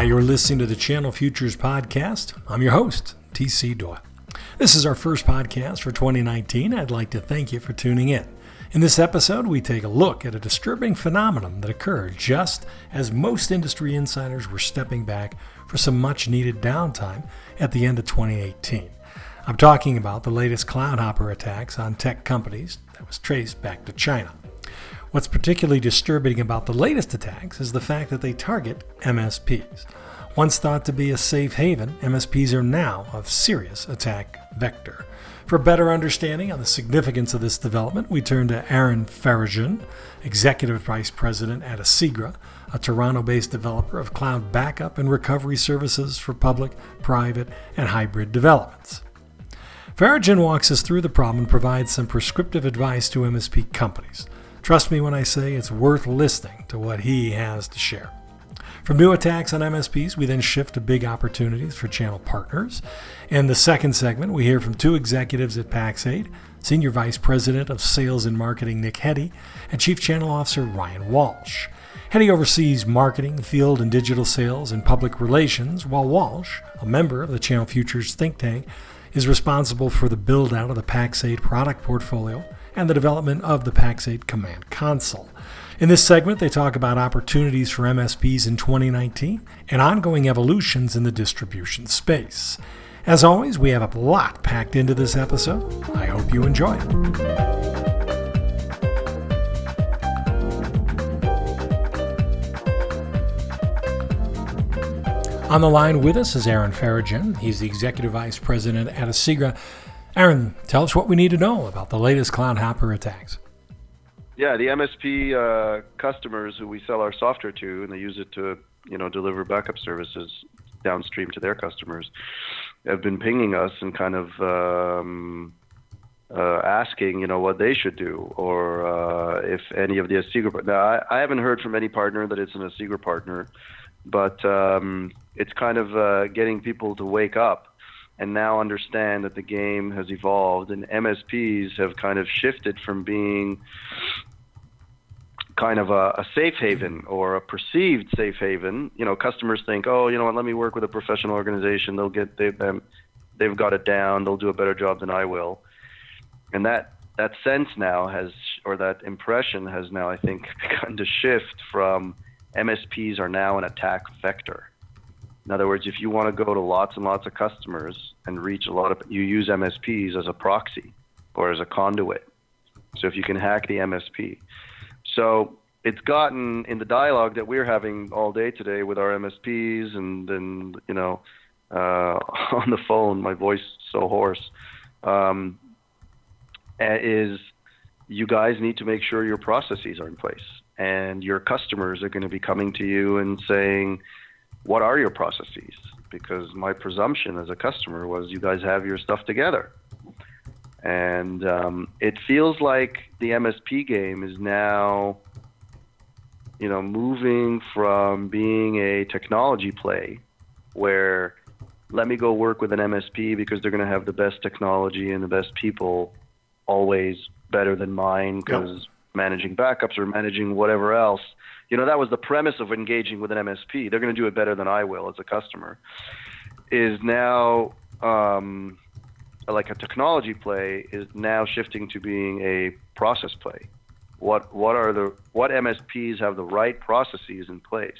Hi, you're listening to the Channel Futures Podcast. I'm your host, TC Doyle. This is our first podcast for 2019. I'd like to thank you for tuning in. In this episode, we take a look at a disturbing phenomenon that occurred just as most industry insiders were stepping back for some much needed downtime at the end of 2018. I'm talking about the latest cloud hopper attacks on tech companies that was traced back to China. What's particularly disturbing about the latest attacks is the fact that they target MSPs. Once thought to be a safe haven, MSPs are now a serious attack vector. For better understanding on the significance of this development, we turn to Eran Farajun, Executive Vice President at Asigra, a Toronto based developer of cloud backup and recovery services for public, private, and hybrid developments. Farajun walks us through the problem and provides some prescriptive advice to MSP companies. Trust me when I say it's worth listening to what he has to share. From new attacks on MSPs, we then shift to big opportunities for channel partners. In the second segment, we hear from two executives at Pax8 Senior Vice President of Sales and Marketing Nick Heddy and Chief Channel Officer Ryan Walsh. Heddy oversees marketing, field and digital sales, and public relations, while Walsh, a member of the Channel Futures think tank, is responsible for the build out of the Pax8 product portfolio and the development of the Pax8 Command Console. In this segment, they talk about opportunities for MSPs in 2019 and ongoing evolutions in the distribution space. As always, we have a lot packed into this episode. I hope you enjoy it. On the line with us is Eran Farajun. He's the Executive Vice President at Asigra. Eran, tell us what we need to know about the latest Cloud Hopper attacks. Yeah, the MSP uh, customers who we sell our software to, and they use it to, you know, deliver backup services downstream to their customers, have been pinging us and kind of um, uh, asking, you know, what they should do, or uh, if any of the Asigra. Now, I, I, haven't heard from any partner that it's an Asigra partner, but um, it's kind of uh, getting people to wake up and now understand that the game has evolved and MSPs have kind of shifted from being kind of a, a, safe haven or a perceived safe haven. You know, customers think, oh, you know what, let me work with a professional organization. They'll get they um, they've got it down. They'll do a better job than I will. And that that sense now has, or that impression has now, I think, begun to shift from MSPs are now an attack vector. In other words, if you want to go to lots and lots of customers and reach a lot of, you use MSPs as a proxy or as a conduit. So if you can hack the MSP, so it's gotten in the dialogue that we're having all day today with our MSPs and then you know uh, on the phone, my voice so hoarse, um, is you guys need to make sure your processes are in place and your customers are going to be coming to you and saying, what are your processes? Because my presumption as a customer was you guys have your stuff together. And um, it feels like the MSP game is now, you know, moving from being a technology play where let me go work with an MSP because they're going to have the best technology and the best people always better than mine because yep. managing backups or managing whatever else. You know, that was the premise of engaging with an MSP. They're going to do it better than I will as a customer. Is now um, like a technology play is now shifting to being a process play. What what are the what MSPs have the right processes in place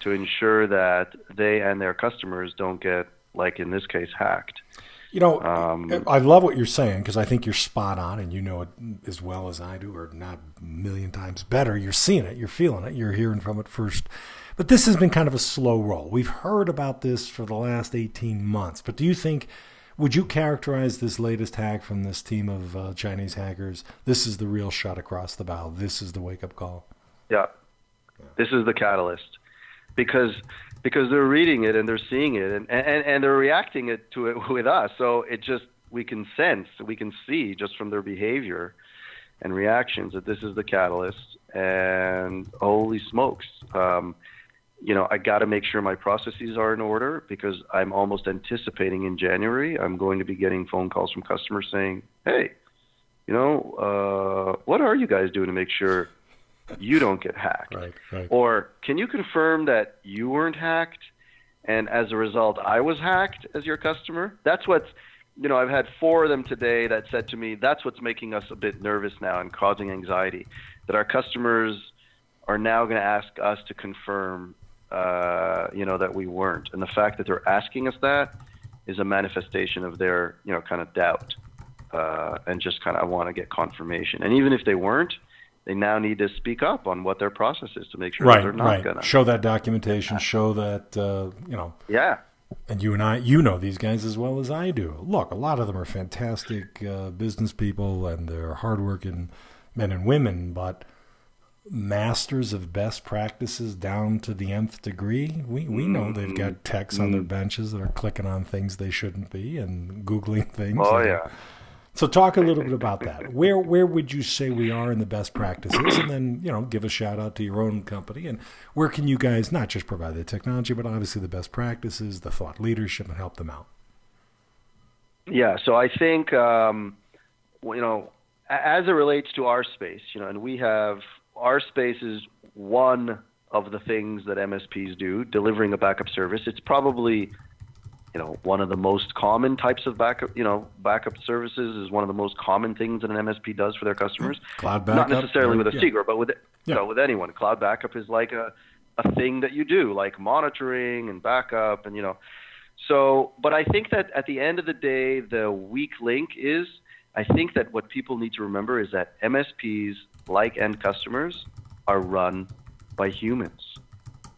to ensure that they and their customers don't get like in this case hacked. You know, um, I love what you're saying because I think you're spot on, and you know it as well as I do, or not a million times better. You're seeing it, you're feeling it, you're hearing from it first. But this has been kind of a slow roll. We've heard about this for the last 18 months. But do you think would you characterize this latest hack from this team of uh, Chinese hackers? This is the real shot across the bow. This is the wake up call. Yeah. yeah. This is the catalyst because because they're reading it and they're seeing it and, and, and they're reacting it to it with us. So it just we can sense, we can see just from their behavior and reactions that this is the catalyst. And holy smokes, um, you know, I got to make sure my processes are in order because I'm almost anticipating in January I'm going to be getting phone calls from customers saying, "Hey, you know, uh, what are you guys doing to make sure you don't get hacked. Right, right. Or can you confirm that you weren't hacked and as a result I was hacked as your customer? That's what's you know, I've had four of them today that said to me, that's what's making us a bit nervous now and causing anxiety. That our customers are now going to ask us to confirm, uh, you know, that we weren't. And the fact that they're asking us that is a manifestation of their, you know, kind of doubt uh, and just kind of I want to get confirmation. And even if they weren't, they now need to speak up on what their process is to make sure right, they're not right. going to show that documentation, show that uh, you know. Yeah. And you and I, you know these guys as well as I do. Look, a lot of them are fantastic uh, business people and they're hardworking men and women, but masters of best practices down to the nth degree. We we know they've got Mm-hmm. techs on their benches that are clicking on things they shouldn't be and googling things. Oh and- yeah. So talk a little bit about that. Where where would you say we are in the best practices, and then you know give a shout out to your own company, and where can you guys not just provide the technology, but obviously the best practices, the thought leadership, and help them out. Yeah, so I think um, you know, as it relates to our space, you know, and we have our space is one of the things that MSPs do, delivering a backup service. It's probably you know one of the most common types of backup. You know, backup services is one of the most common things that an MSP does for their customers. Mm-hmm. Cloud backup, Not necessarily with a yeah. secret, but with Yeah. you know, with anyone. Cloud backup is like a a thing that you do, like monitoring and backup, and you know. So, but I think that at the end of the day, the weak link is I think that what people need to remember is that MSPs, like end customers, are run by humans,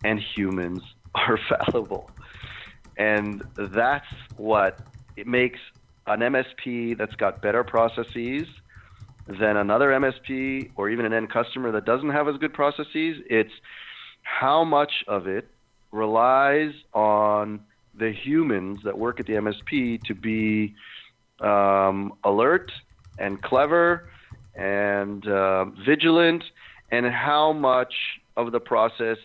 and humans are fallible. And that's what it makes an MSP that's got better processes than another MSP or even an end customer that doesn't have as good processes. It's how much of it relies on the humans that work at the MSP to be um, alert and clever and uh, vigilant, and how much of the process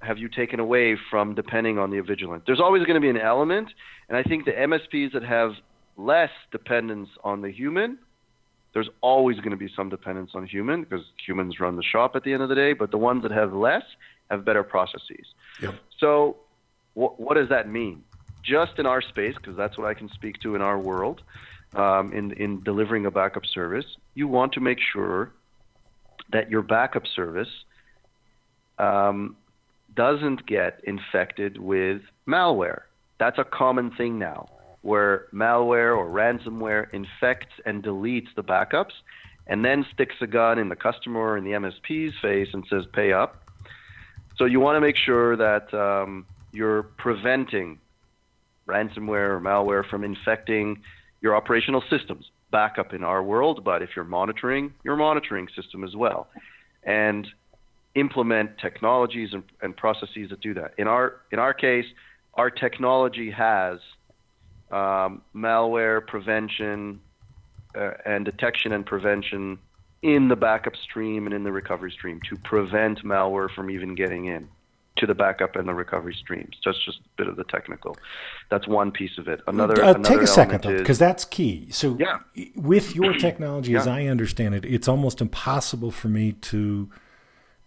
have you taken away from depending on the vigilant? There's always going to be an element, and I think the MSPs that have less dependence on the human, there's always going to be some dependence on human because humans run the shop at the end of the day, but the ones that have less have better processes. Yep. So, wh- what does that mean? Just in our space, because that's what I can speak to in our world, um, in in delivering a backup service, you want to make sure that your backup service um, doesn't get infected with malware. That's a common thing now, where malware or ransomware infects and deletes the backups, and then sticks a gun in the customer or in the MSP's face and says, "Pay up." So you want to make sure that um, you're preventing ransomware or malware from infecting your operational systems. Backup in our world, but if you're monitoring, your monitoring system as well, and implement technologies and, and processes that do that. In our in our case, our technology has um, malware prevention uh, and detection and prevention in the backup stream and in the recovery stream to prevent malware from even getting in to the backup and the recovery streams. That's just a bit of the technical. That's one piece of it. Another, Uh, another take a second though, because that's key. So, Yeah. with your technology, as I understand it, it's almost impossible for me to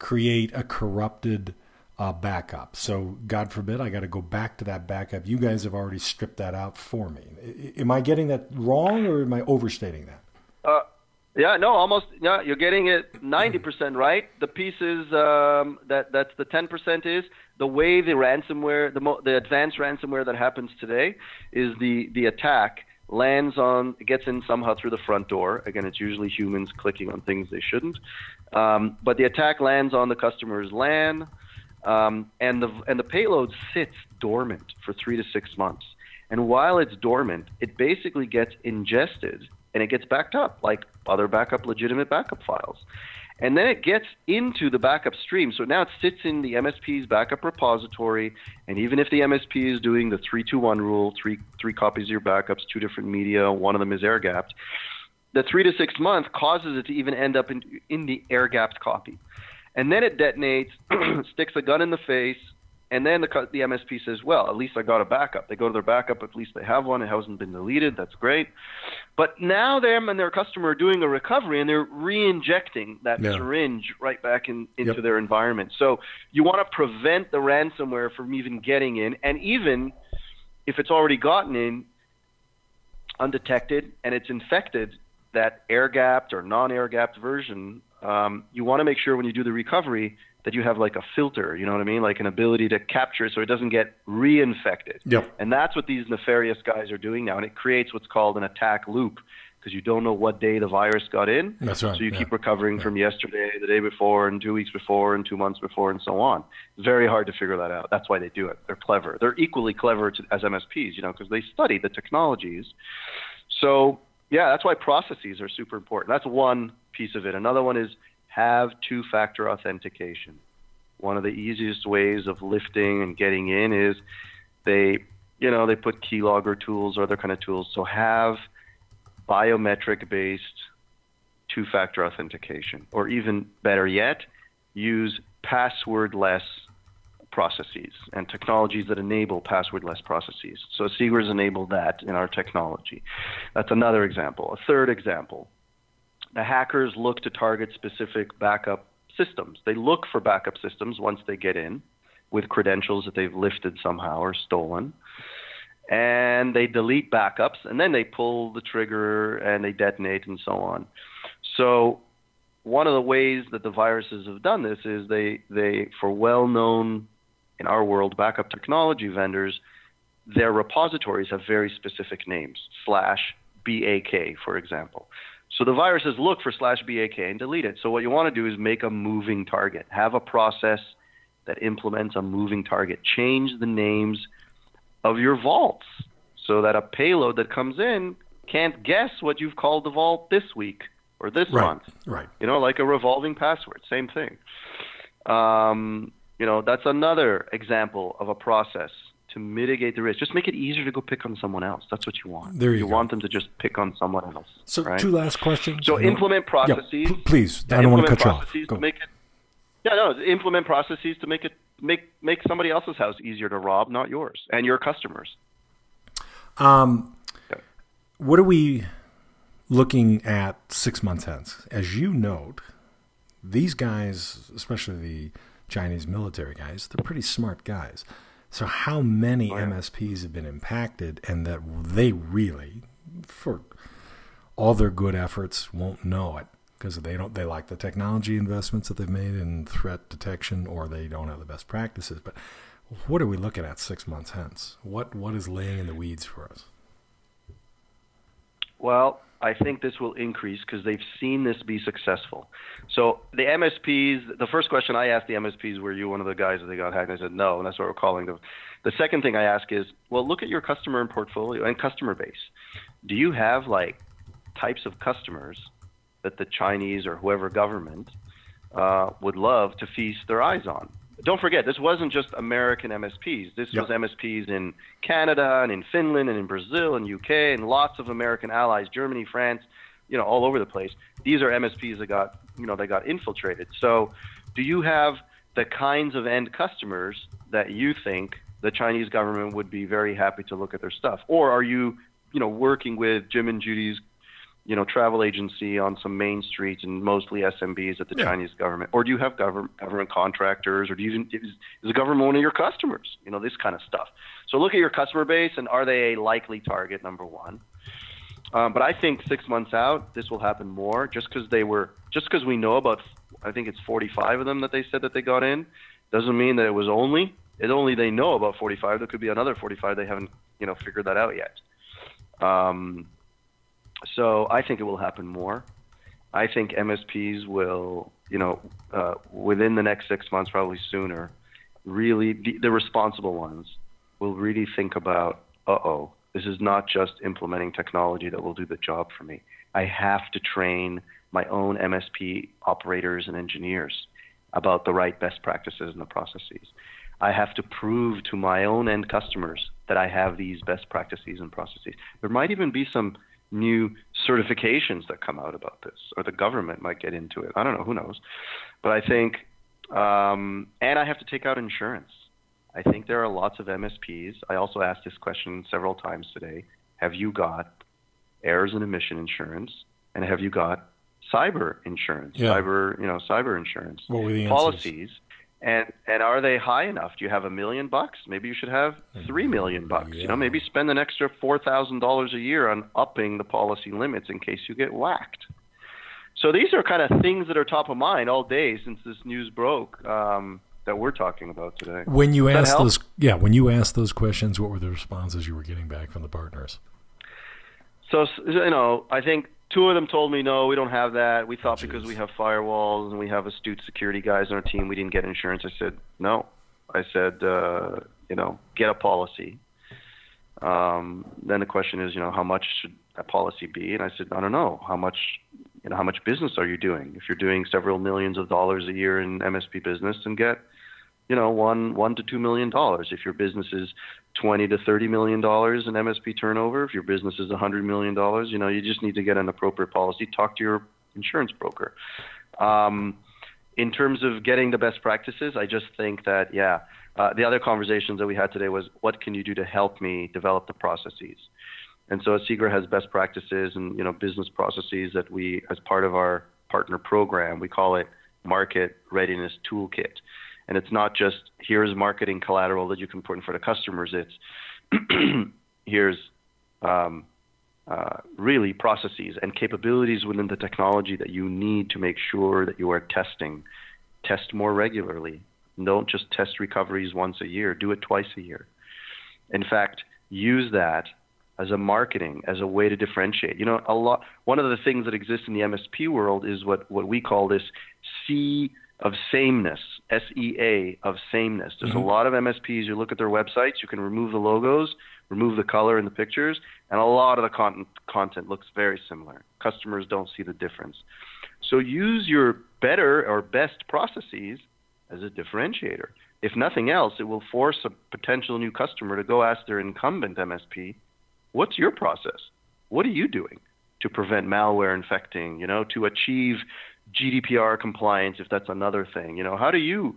create a corrupted uh, backup. So, God forbid, I got to go back to that backup. You guys have already stripped that out for me. I- Am I getting that wrong, or am I overstating that? Uh, yeah, no, almost. Yeah, you're getting it 90% right. The pieces um, that that's the 10% is the way the ransomware, the mo- the advanced ransomware that happens today is the the attack lands on gets in somehow through the front door. Again, it's usually humans clicking on things they shouldn't. Um, but the attack lands on the customer's LAN, um, and the and the payload sits dormant for three to six months. And while it's dormant, it basically gets ingested and it gets backed up like other backup legitimate backup files. And then it gets into the backup stream. So now it sits in the MSP's backup repository. And even if the MSP is doing the 321 rule, three, three copies of your backups, two different media, one of them is air gapped, the three to six months causes it to even end up in, in the air gapped copy. And then it detonates, sticks a gun in the face, and then the the MSP says, well, at least I got a backup. They go to their backup, at least they have one. It hasn't been deleted. That's great. But now them and their customer are doing a recovery, and they're re-injecting that yeah. syringe right back in, into yep. their environment. So you want to prevent the ransomware from even getting in, and even if it's already gotten in undetected and it's infected, that air gapped or non air gapped version, um, you want to make sure when you do the recovery that you have like a filter, you know what I mean? Like an ability to capture it so it doesn't get reinfected. Yep. And that's what these nefarious guys are doing now. And it creates what's called an attack loop because you don't know what day the virus got in. That's right. So you yeah. keep recovering yeah. from yesterday, the day before, and two weeks before, and two months before, and so on. It's very hard to figure that out. That's why they do it. They're clever. They're equally clever to, as MSPs, you know, because they study the technologies. So yeah, that's why processes are super important. That's one piece of it. Another one is have two-factor authentication. One of the easiest ways of lifting and getting in is they, you know, they put keylogger tools or other kind of tools. So have biometric-based two-factor authentication, or even better yet, use passwordless processes and technologies that enable passwordless processes. So Asigra's enable that in our technology. That's another example. A third example, the hackers look to target specific backup systems. They look for backup systems once they get in with credentials that they've lifted somehow or stolen. And they delete backups and then they pull the trigger and they detonate and so on. So one of the ways that the viruses have done this is they, they for well-known in our world backup technology vendors, their repositories have very specific names, slash BAK, for example. So the viruses look for slash BAK and delete it. So what you want to do is make a moving target. Have a process that implements a moving target. Change the names of your vaults so that a payload that comes in can't guess what you've called the vault this week or this right, month. Right. You know, like a revolving password, same thing. Um, you know, that's another example of a process to mitigate the risk. Just make it easier to go pick on someone else. That's what you want. There you, you want them to just pick on someone else. So right? two last questions. So implement processes. Yeah, p- please, I don't want to cut you off. Go. To make it, yeah, no, implement processes to make it make make somebody else's house easier to rob, not yours, and your customers. Um, what are we looking at six months hence? As you note, these guys, especially the Chinese military guys, they're pretty smart guys. So how many oh. MSPs have been impacted and that they really, for all their good efforts, won't know it because they don't they like the technology investments that they've made in threat detection or they don't have the best practices. But what are we looking at six months hence? What what is laying in the weeds for us? Well, I think this will increase because they've seen this be successful. So the MSPs, the first question I asked the MSPs, were you one of the guys that they got hacked? And I said no, and that's what we're calling them. The second thing I ask is, well, look at your customer and portfolio and customer base. Do you have like types of customers that the Chinese or whoever government uh, would love to feast their eyes on? Don't forget, this wasn't just American MSPs. This yep. was MSPs in Canada and in Finland and in Brazil and UK and lots of American allies, Germany, France, you know, all over the place. These are MSPs that got, you know, they got infiltrated. So, do you have the kinds of end customers that you think the Chinese government would be very happy to look at their stuff, or are you, you know, working with Jim and Judy's you know, travel agency on some main streets and mostly SMBs at the yeah. Chinese government? Or do you have government government contractors, or do you is, is the government one of your customers? You know, this kind of stuff. So look at your customer base and are they a likely target? Number one. Um, but I think six months out, this will happen more, just because they were, just because we know about, I think it's 45 of them that they said that they got in, doesn't mean that it was only. It only they know about 45. There could be another 45 they haven't, you know, figured that out yet. Um, so I think it will happen more. I think MSPs will, you know, uh, within the next six months, probably sooner, really the, the responsible ones will really think about, uh oh, this is not just implementing technology that will do the job for me. I have to train my own MSP operators and engineers about the right best practices and the processes. I have to prove to my own end customers that I have these best practices and processes. There might even be some new certifications that come out about this, or the government might get into it. I don't know, who knows? But I think, um, and I have to take out insurance. I think there are lots of MSPs. I also asked this question several times today. Have you got errors and omission insurance? And have you got cyber insurance? Yeah. Cyber, you know, cyber insurance What were the policies. And and are they high enough? Do you have a million bucks? Maybe you should have three million bucks. You know, maybe spend an extra four thousand dollars a year on upping the policy limits in case you get whacked. So these are kind of things that are top of mind all day since this news broke um, that we're talking about today. When you asked those, yeah, when you asked those questions, what were the responses you were getting back from the partners? So you know, I think two of them told me no, we don't have that. We thought because we have firewalls and we have astute security guys on our team, we didn't get insurance. I said no. I said uh, you know, get a policy. Um, then the question is, you know, how much should that policy be? And I said, I don't know. How much, you know, how much business are you doing? If you're doing several millions of dollars a year in MSP business, then get, you know, one one to two million dollars. If your business is twenty to thirty million dollars in MSP turnover, if your business is a hundred million dollars, you know, you just need to get an appropriate policy. Talk to your insurance broker. Um, in terms of getting the best practices, I just think that yeah. Uh, the other conversations that we had today was what can you do to help me develop the processes. And so Asigra has best practices and you know business processes that we, as part of our partner program, we call it Market Readiness Toolkit. And it's not just here's marketing collateral that you can put in front of customers. It's here's um, uh, really processes and capabilities within the technology that you need to make sure that you are testing. Test more regularly. Don't just test recoveries once a year. Do it twice a year. In fact, use that as a marketing, as a way to differentiate. You know, a lot. One of the things that exists in the MSP world is what what we call this sea of sameness, S E A of sameness. There's a mm-hmm. lot of MSPs. You look at their websites, you can remove the logos, remove the color in the pictures, and a lot of the content content looks very similar. Customers don't see the difference. So use your better or best processes as a differentiator. If nothing else, it will force a potential new customer to go ask their incumbent MSP, "What's your process? What are you doing to prevent malware infecting? You know, to achieve GDPR compliance, if that's another thing. You know, how do you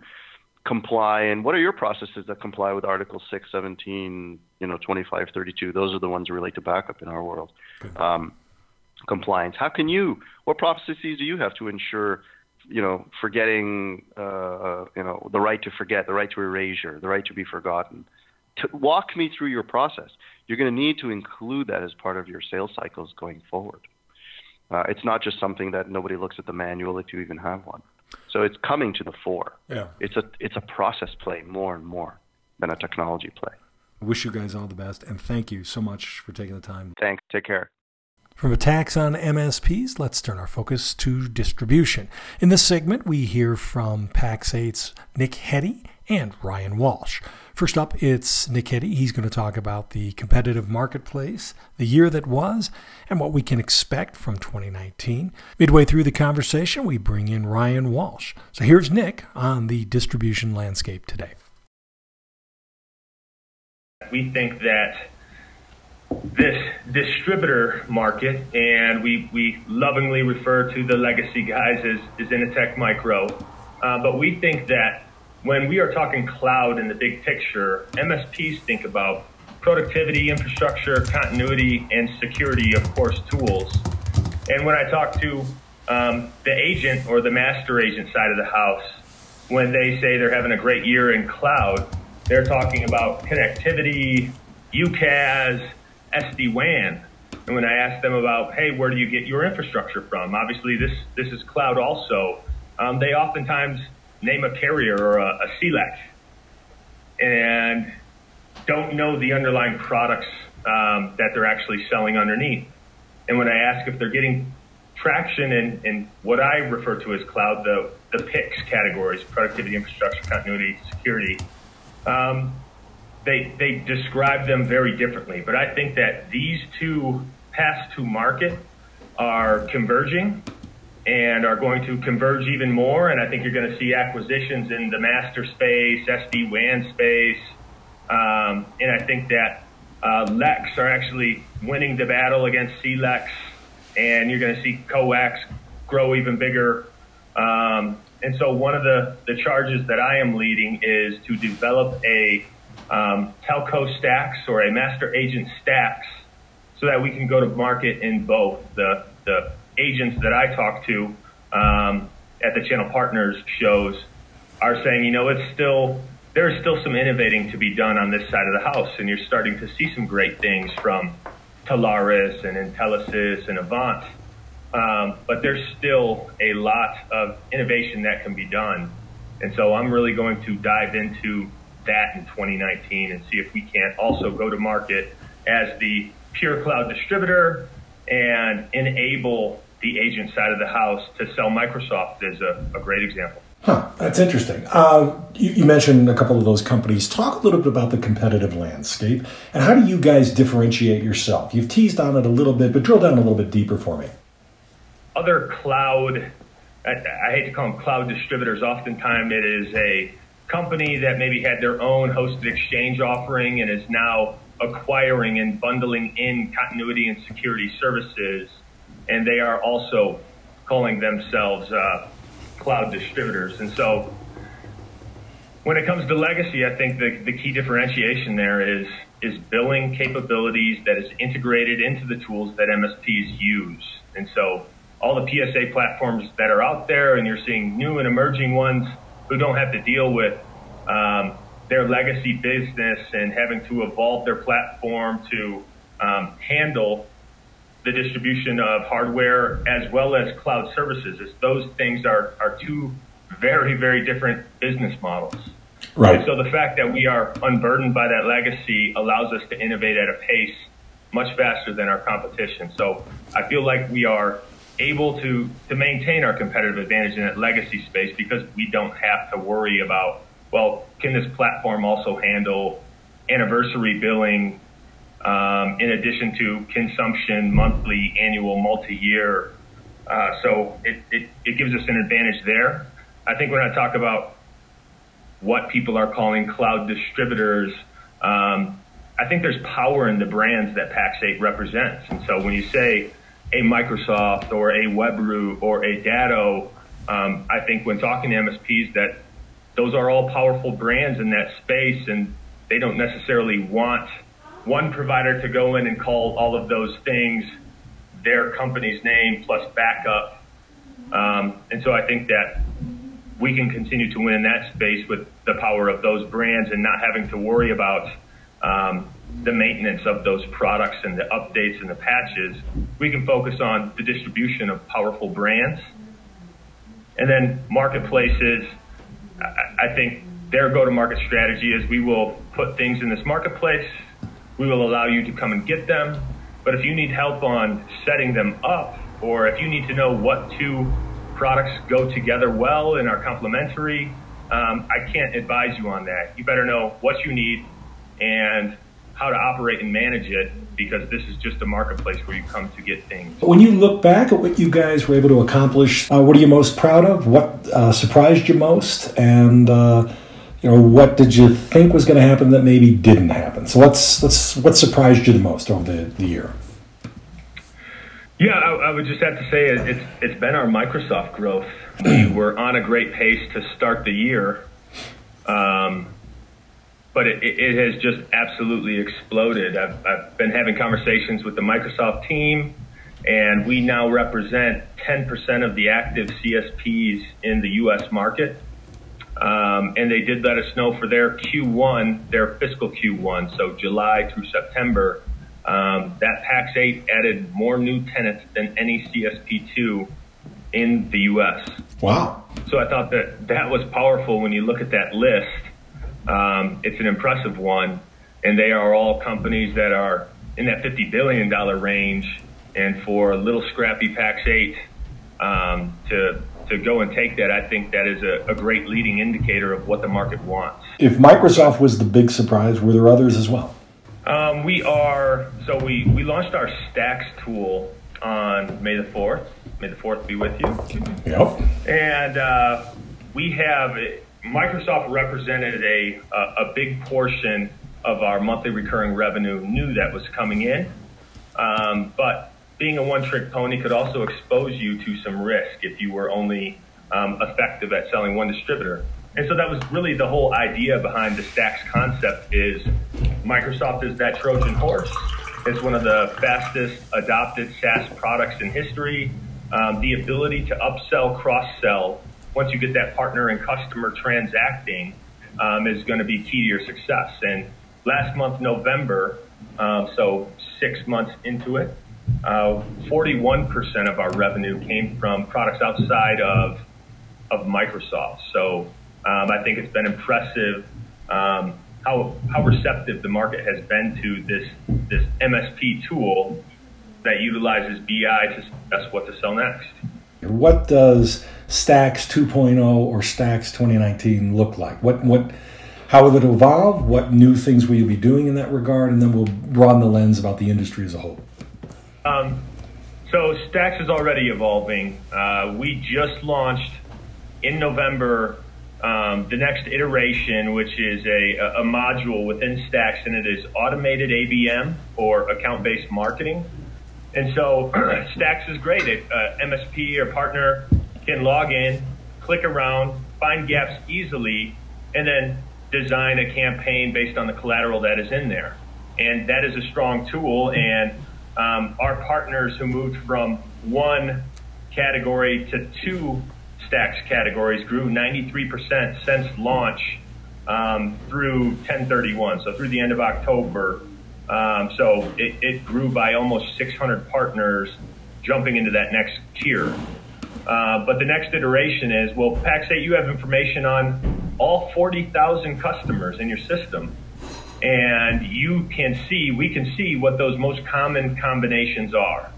comply, and what are your processes that comply with Article 6, 17, you know, 25, 32? Those are the ones that relate to backup in our world. Um, compliance. How can you? What processes do you have to ensure? You know, forgetting, uh, you know, the right to forget, the right to erasure, the right to be forgotten. To walk me through your process. You're going to need to include that as part of your sales cycles going forward. Uh, it's not just something that nobody looks at the manual if you even have one. So it's coming to the fore. Yeah. It's a it's a process play more and more than a technology play. I Wish you guys all the best, and thank you so much for taking the time. Thanks. Take care. From attacks on MSPs, let's turn our focus to distribution. In this segment, we hear from Pax8's Nick Heddy and Ryan Walsh. First up, it's Nick. He's going to talk about the competitive marketplace, the year that was, and what we can expect from 2019. Midway through the conversation, we bring in Ryan Walsh. So here's Nick on the distribution landscape today. We think that this distributor market, and we, we lovingly refer to the legacy guys as, as Initech Micro, uh, but we think that when we are talking cloud in the big picture, MSPs think about productivity, infrastructure, continuity, and security, of course, tools. And when I talk to um, the agent or the master agent side of the house, when they say they're having a great year in cloud, they're talking about connectivity, UCaaS, SD WAN. And when I ask them about, hey, where do you get your infrastructure from? Obviously, this this is cloud also. Um, they oftentimes name a carrier or a, a and don't know the underlying products um, that they're actually selling underneath. And when I ask if they're getting traction in, in what I refer to as cloud, the, the PICS categories, productivity, infrastructure, continuity, security, um, they, they describe them very differently. But I think that these two paths to market are converging and are going to converge even more. And I think you're going to see acquisitions in the master space, SD WAN space. Um, and I think that uh, LECs are actually winning the battle against CLECs. And you're going to see coax grow even bigger. Um, and so one of the, the charges that I am leading is to develop a um, telco stacks or a master agent stacks so that we can go to market in both. The, the agents that I talk to um, at the channel partners shows are saying, you know, it's still, there's still some innovating to be done on this side of the house. And you're starting to see some great things from Telarus and Intelisys and Avant. Um, but there's still a lot of innovation that can be done. And so I'm really going to dive into that in 2019 and see if we can't also go to market as the pure cloud distributor and enable the agent side of the house to sell Microsoft is a, a great example. Huh, that's interesting. Uh, you, you, mentioned a couple of those companies. Talk a little bit about the competitive landscape and how do you guys differentiate yourself? You've teased on it a little bit, but drill down a little bit deeper for me. Other cloud, I, I hate to call them cloud distributors, oftentimes it is a company that maybe had their own hosted exchange offering and is now acquiring and bundling in continuity and security services. And they are also calling themselves uh, cloud distributors. And so when it comes to legacy, I think the, the key differentiation there is is billing capabilities that is integrated into the tools that MSPs use. And so all the PSA platforms that are out there, and you're seeing new and emerging ones who don't have to deal with um, their legacy business and having to evolve their platform to um, handle the distribution of hardware as well as cloud services. As those things are, are two very, very different business models. Right. And so the fact that we are unburdened by that legacy allows us to innovate at a pace much faster than our competition. So I feel like we are able to, to maintain our competitive advantage in that legacy space because we don't have to worry about well, can this platform also handle anniversary billing um, in addition to consumption, monthly, annual, multi-year? Uh, so it, it, it gives us an advantage there. I think when I talk about what people are calling cloud distributors, um, I think there's power in the brands that Pax8 represents. And so when you say a Microsoft or a Webroot or a Datto, um, I think when talking to MSPs that those are all powerful brands in that space, and they don't necessarily want one provider to go in and call all of those things their company's name plus backup. Um, and so I think that we can continue to win in that space with the power of those brands and not having to worry about um, the maintenance of those products and the updates and the patches. We can focus on the distribution of powerful brands. And then marketplaces, I think their go-to-market strategy is we will put things in this marketplace. We will allow you to come and get them. But if you need help on setting them up, or if you need to know what two products go together well and are complementary, um, I can't advise you on that. You better know what you need and how to operate and manage it because this is just a marketplace where you come to get things. When you look back at what you guys were able to accomplish, uh, what are you most proud of? What uh, surprised you most? And uh, you know, what did you think was going to happen that maybe didn't happen? So let's let's what surprised you the most over the, the year? Yeah, I, I would just have to say it, it's it's been our Microsoft growth. We were on a great pace to start the year. Um, but it, it, has just absolutely exploded. I've, I've, been having conversations with the Microsoft team, and we now represent 10% of the active CSPs in the U.S. market. Um, and they did let us know for their Q1, their fiscal Q1, so July through September, um, that Pax8 added more new tenants than any CSP2 in the U.S. Wow. So I thought that that was powerful when you look at that list um, it's an impressive one, and they are all companies that are in that $50 billion range. And for a little scrappy Pax8 um, to to go and take that, I think that is a, a, great leading indicator of what the market wants. If Microsoft was the big surprise, were there others as well? Um, we are, so we, we launched our Stacks tool on May the 4th. May the 4th be with you. Yep. And uh, we have Microsoft represented a, a, a big portion of our monthly recurring revenue knew that was coming in. Um, but being a one trick pony could also expose you to some risk if you were only um, effective at selling one distributor. And so that was really the whole idea behind the Stacks concept is Microsoft is that Trojan horse. It's one of the fastest adopted SaaS products in history. Um, the ability to upsell, cross sell, once you get that partner and customer transacting, um, is going to be key to your success. And last month, November, um, so six months into it, uh, 41% of our revenue came from products outside of of Microsoft. So um, I think it's been impressive um, how how receptive the market has been to this this MSP tool that utilizes BI to that's what to sell next. What does Stacks 2.0 or Stacks 2019 look like? What what how will it evolve? What new things will you be doing in that regard? And then we'll broaden the lens about the industry as a whole. Um, so Stacks is already evolving. Uh, we just launched in November um, the next iteration, which is a, a, module within Stacks, and it is automated ABM or account based marketing. And so Stacks is great. If uh, MSP or partner can log in, click around, find gaps easily, and then design a campaign based on the collateral that is in there. And that is a strong tool. And um, our partners who moved from one category to two stacks categories grew 93% since launch um, through 1031, so through the end of October. Um, so it, it, grew by almost 600 partners jumping into that next tier. Uh, but the next iteration is well, Pax8, you have information on all 40,000 customers in your system. And you can see, we can see what those most common combinations are.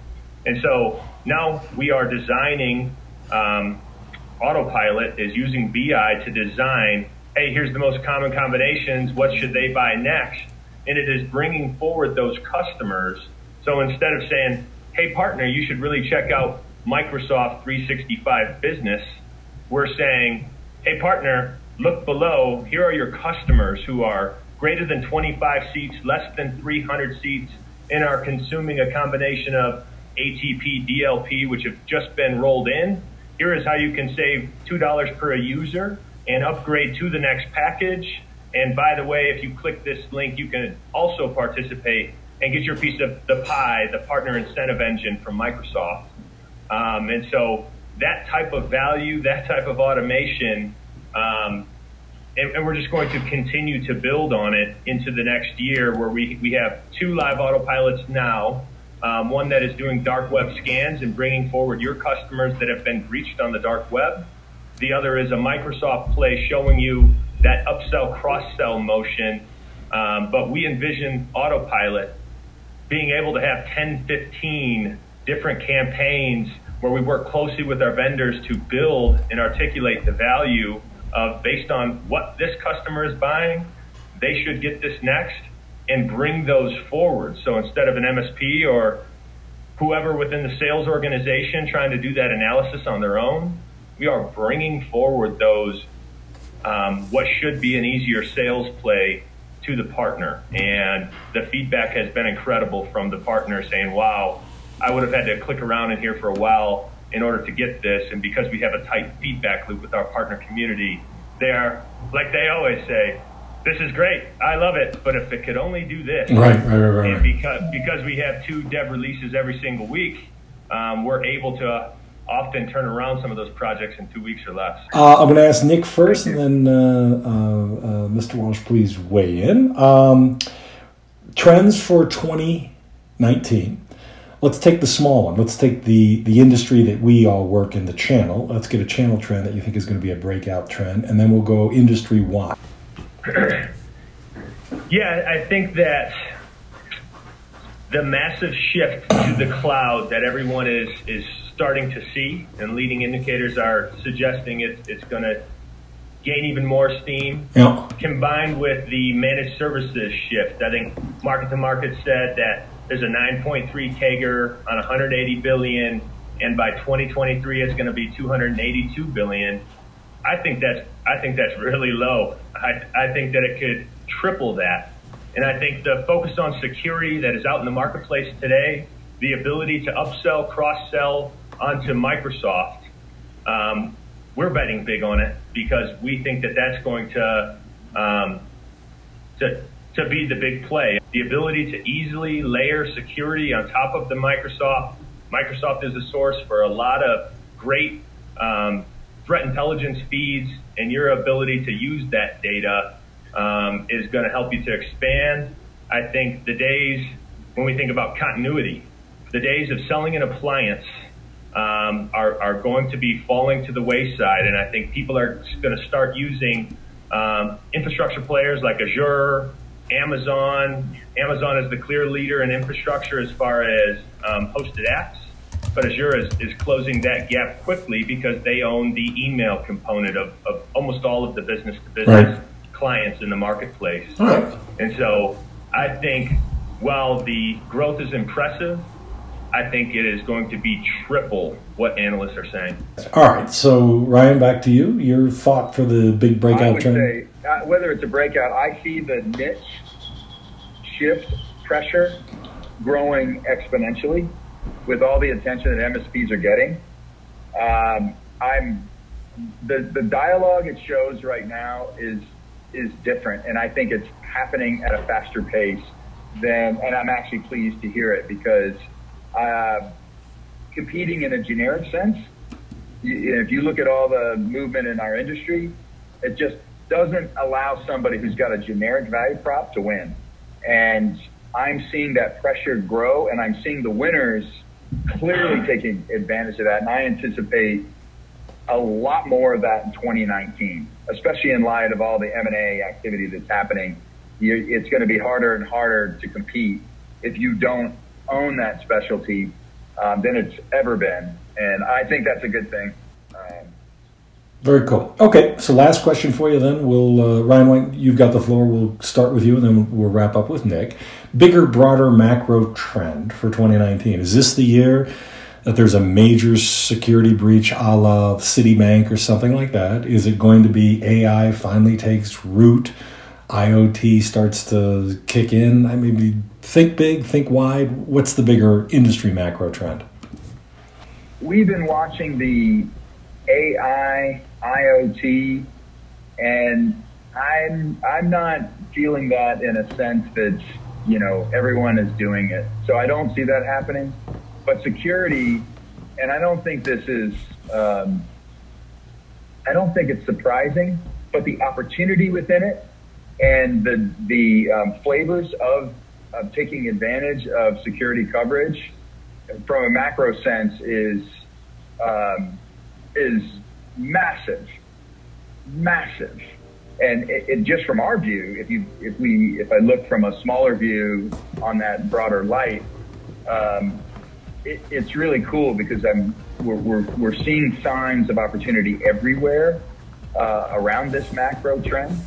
And so now we are designing um, Autopilot is using BI to design, hey, here's the most common combinations. What should they buy next? And it is bringing forward those customers. So instead of saying, hey, partner, you should really check out Microsoft 365 Business, we're saying, hey, partner, look below. Here are your customers who are greater than 25 seats, less than 300 seats, and are consuming a combination of ATP, DLP, which have just been rolled in, here is how you can save $2 per user and upgrade to the next package. And by the way, if you click this link, you can also participate and get your piece of the pie, the partner incentive engine from Microsoft. Um, and so that type of value, that type of automation, um, and, and, we're just going to continue to build on it into the next year where we, we have two live autopilots now um, one that is doing dark web scans and bringing forward your customers that have been breached on the dark web. The other is a Microsoft play showing you that upsell cross sell motion. Um, but we envision autopilot being able to have 10, 15 different campaigns where we work closely with our vendors to build and articulate the value based on what this customer is buying, they should get this next and bring those forward. So instead of an MSP or whoever within the sales organization trying to do that analysis on their own, we are bringing forward those um, what should be an easier sales play to the partner. And the feedback has been incredible from the partner saying, wow, I would have had to click around in here for a while in order to get this. And because we have a tight feedback loop with our partner community, they are, like they always say, this is great. I love it. But if it could only do this, right, right, right, right. And because because we have two dev releases every single week, um, we're able to often turn around some of those projects in two weeks or less. Uh, I'm going to ask Nick first, and then uh, uh, uh Mr. Walsh, please weigh in. Um, trends for 2019. Let's take the small one. Let's take the the industry that we all work in, the channel. Let's get a channel trend that you think is going to be a breakout trend, and then we'll go industry wide. yeah, I think that the massive shift to the cloud that everyone is is starting to see, and leading indicators are suggesting it's it's going to gain even more steam. Yeah. Combined with the managed services shift, I think MarketsandMarkets said that there's a 9.3 CAGR on 180 billion, and by 2023 it's going to be 282 billion. I think that's I think that's really low. I, I think that it could triple that. And I think the focus on security that is out in the marketplace today, the ability to upsell, cross sell onto Microsoft, um, we're betting big on it because we think that that's going to um, to to be the big play. The ability to easily layer security on top of the Microsoft. Microsoft is a source for a lot of great um, threat intelligence feeds, and your ability to use that data um, is going to help you to expand. I think the days when we think about continuity, the days of selling an appliance um, are, are going to be falling to the wayside, and I think people are going to start using um, infrastructure players like Azure, Amazon. Amazon is the clear leader in infrastructure as far as um, hosted apps, but Azure is, is closing that gap quickly because they own the email component of, of almost all of the business to business clients in the marketplace. Right. And so I think while the growth is impressive, I think it is going to be triple what analysts are saying. All right, so Ryan, back to you. Your thought for the big breakout I would trend? say, whether it's a breakout, I see the niche shift pressure growing exponentially with all the attention that MSPs are getting. Um, I'm the the dialogue it shows right now is is different, and I think it's happening at a faster pace than. And I'm actually pleased to hear it because uh, competing in a generic sense, you, if you look at all the movement in our industry, it just doesn't allow somebody who's got a generic value prop to win. And I'm seeing that pressure grow, and I'm seeing the winners clearly taking advantage of that. And I anticipate a lot more of that in 2019, especially in light of all the M&A activity that's happening. It's going to be harder and harder to compete if you don't own that specialty um, than it's ever been. And I think that's a good thing. Very cool. Okay, so last question for you then. We'll uh, Ryan you've got the floor. We'll start with you, and then we'll wrap up with Nick. Bigger, broader macro trend for 2019. Is this the year that there's a major security breach, a la Citibank or something like that? Is it going to be AI finally takes root? IoT starts to kick in. I mean, think big, think wide. What's the bigger industry macro trend? we've been watching the AI, IoT, and I'm I'm not feeling that in a sense that you know everyone is doing it. So I don't see that happening. But security, and I don't think this is. Um, I don't think it's surprising, but the opportunity within it and the the um, flavors of, of taking advantage of security coverage from a macro sense is um, is massive, massive, and it, it, just from our view, if you if we if I look from a smaller view on that broader light, um, it, it's really cool because I'm we're, we're, we're seeing signs of opportunity everywhere uh, around this macro trend,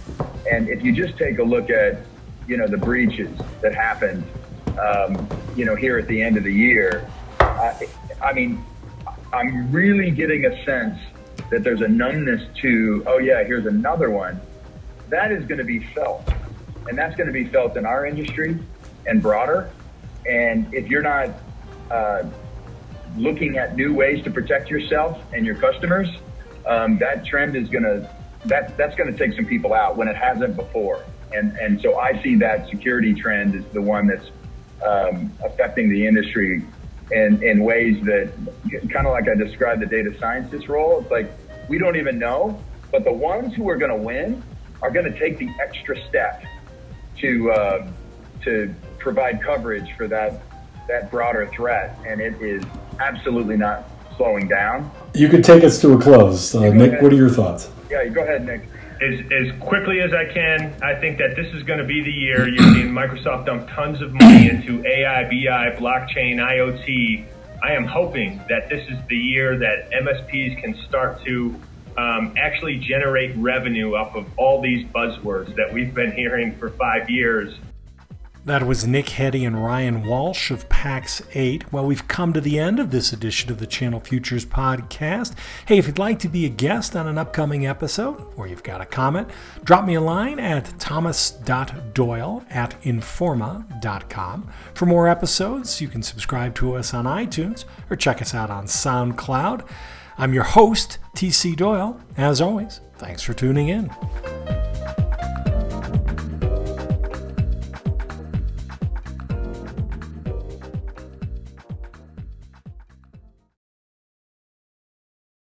and if you just take a look at you know the breaches that happened, um, you know here at the end of the year. I, I mean, I'm really getting a sense that there's a numbness to, oh yeah, here's another one. That is going to be felt. And that's going to be felt in our industry and broader. And if you're not uh, looking at new ways to protect yourself and your customers, um, that trend is going to, that, that's going to take some people out when it hasn't before. And, and so I see that security trend is the one that's um, affecting the industry in, in ways that kind of like I described the data scientist role. It's like we don't even know, but the ones who are going to win are going to take the extra step to uh, to provide coverage for that that broader threat, and it is absolutely not slowing down. You could take us to a close, uh, Nick. Ahead. What are your thoughts? Yeah, go ahead, Nick as, as quickly as I can. I think that this is going to be the year you're seeing Microsoft dump tons of money into AI, BI, blockchain, IoT. I am hoping that this is the year that MSPs can start to um, actually generate revenue off of all these buzzwords that we've been hearing for five years that was Nick Heddy and Ryan Walsh of PAX 8. Well, we've come to the end of this edition of the Channel Futures podcast. Hey, if you'd like to be a guest on an upcoming episode or you've got a comment, drop me a line at thomas.doyle at informa.com. For more episodes, you can subscribe to us on iTunes or check us out on SoundCloud. I'm your host, TC Doyle. As always, thanks for tuning in.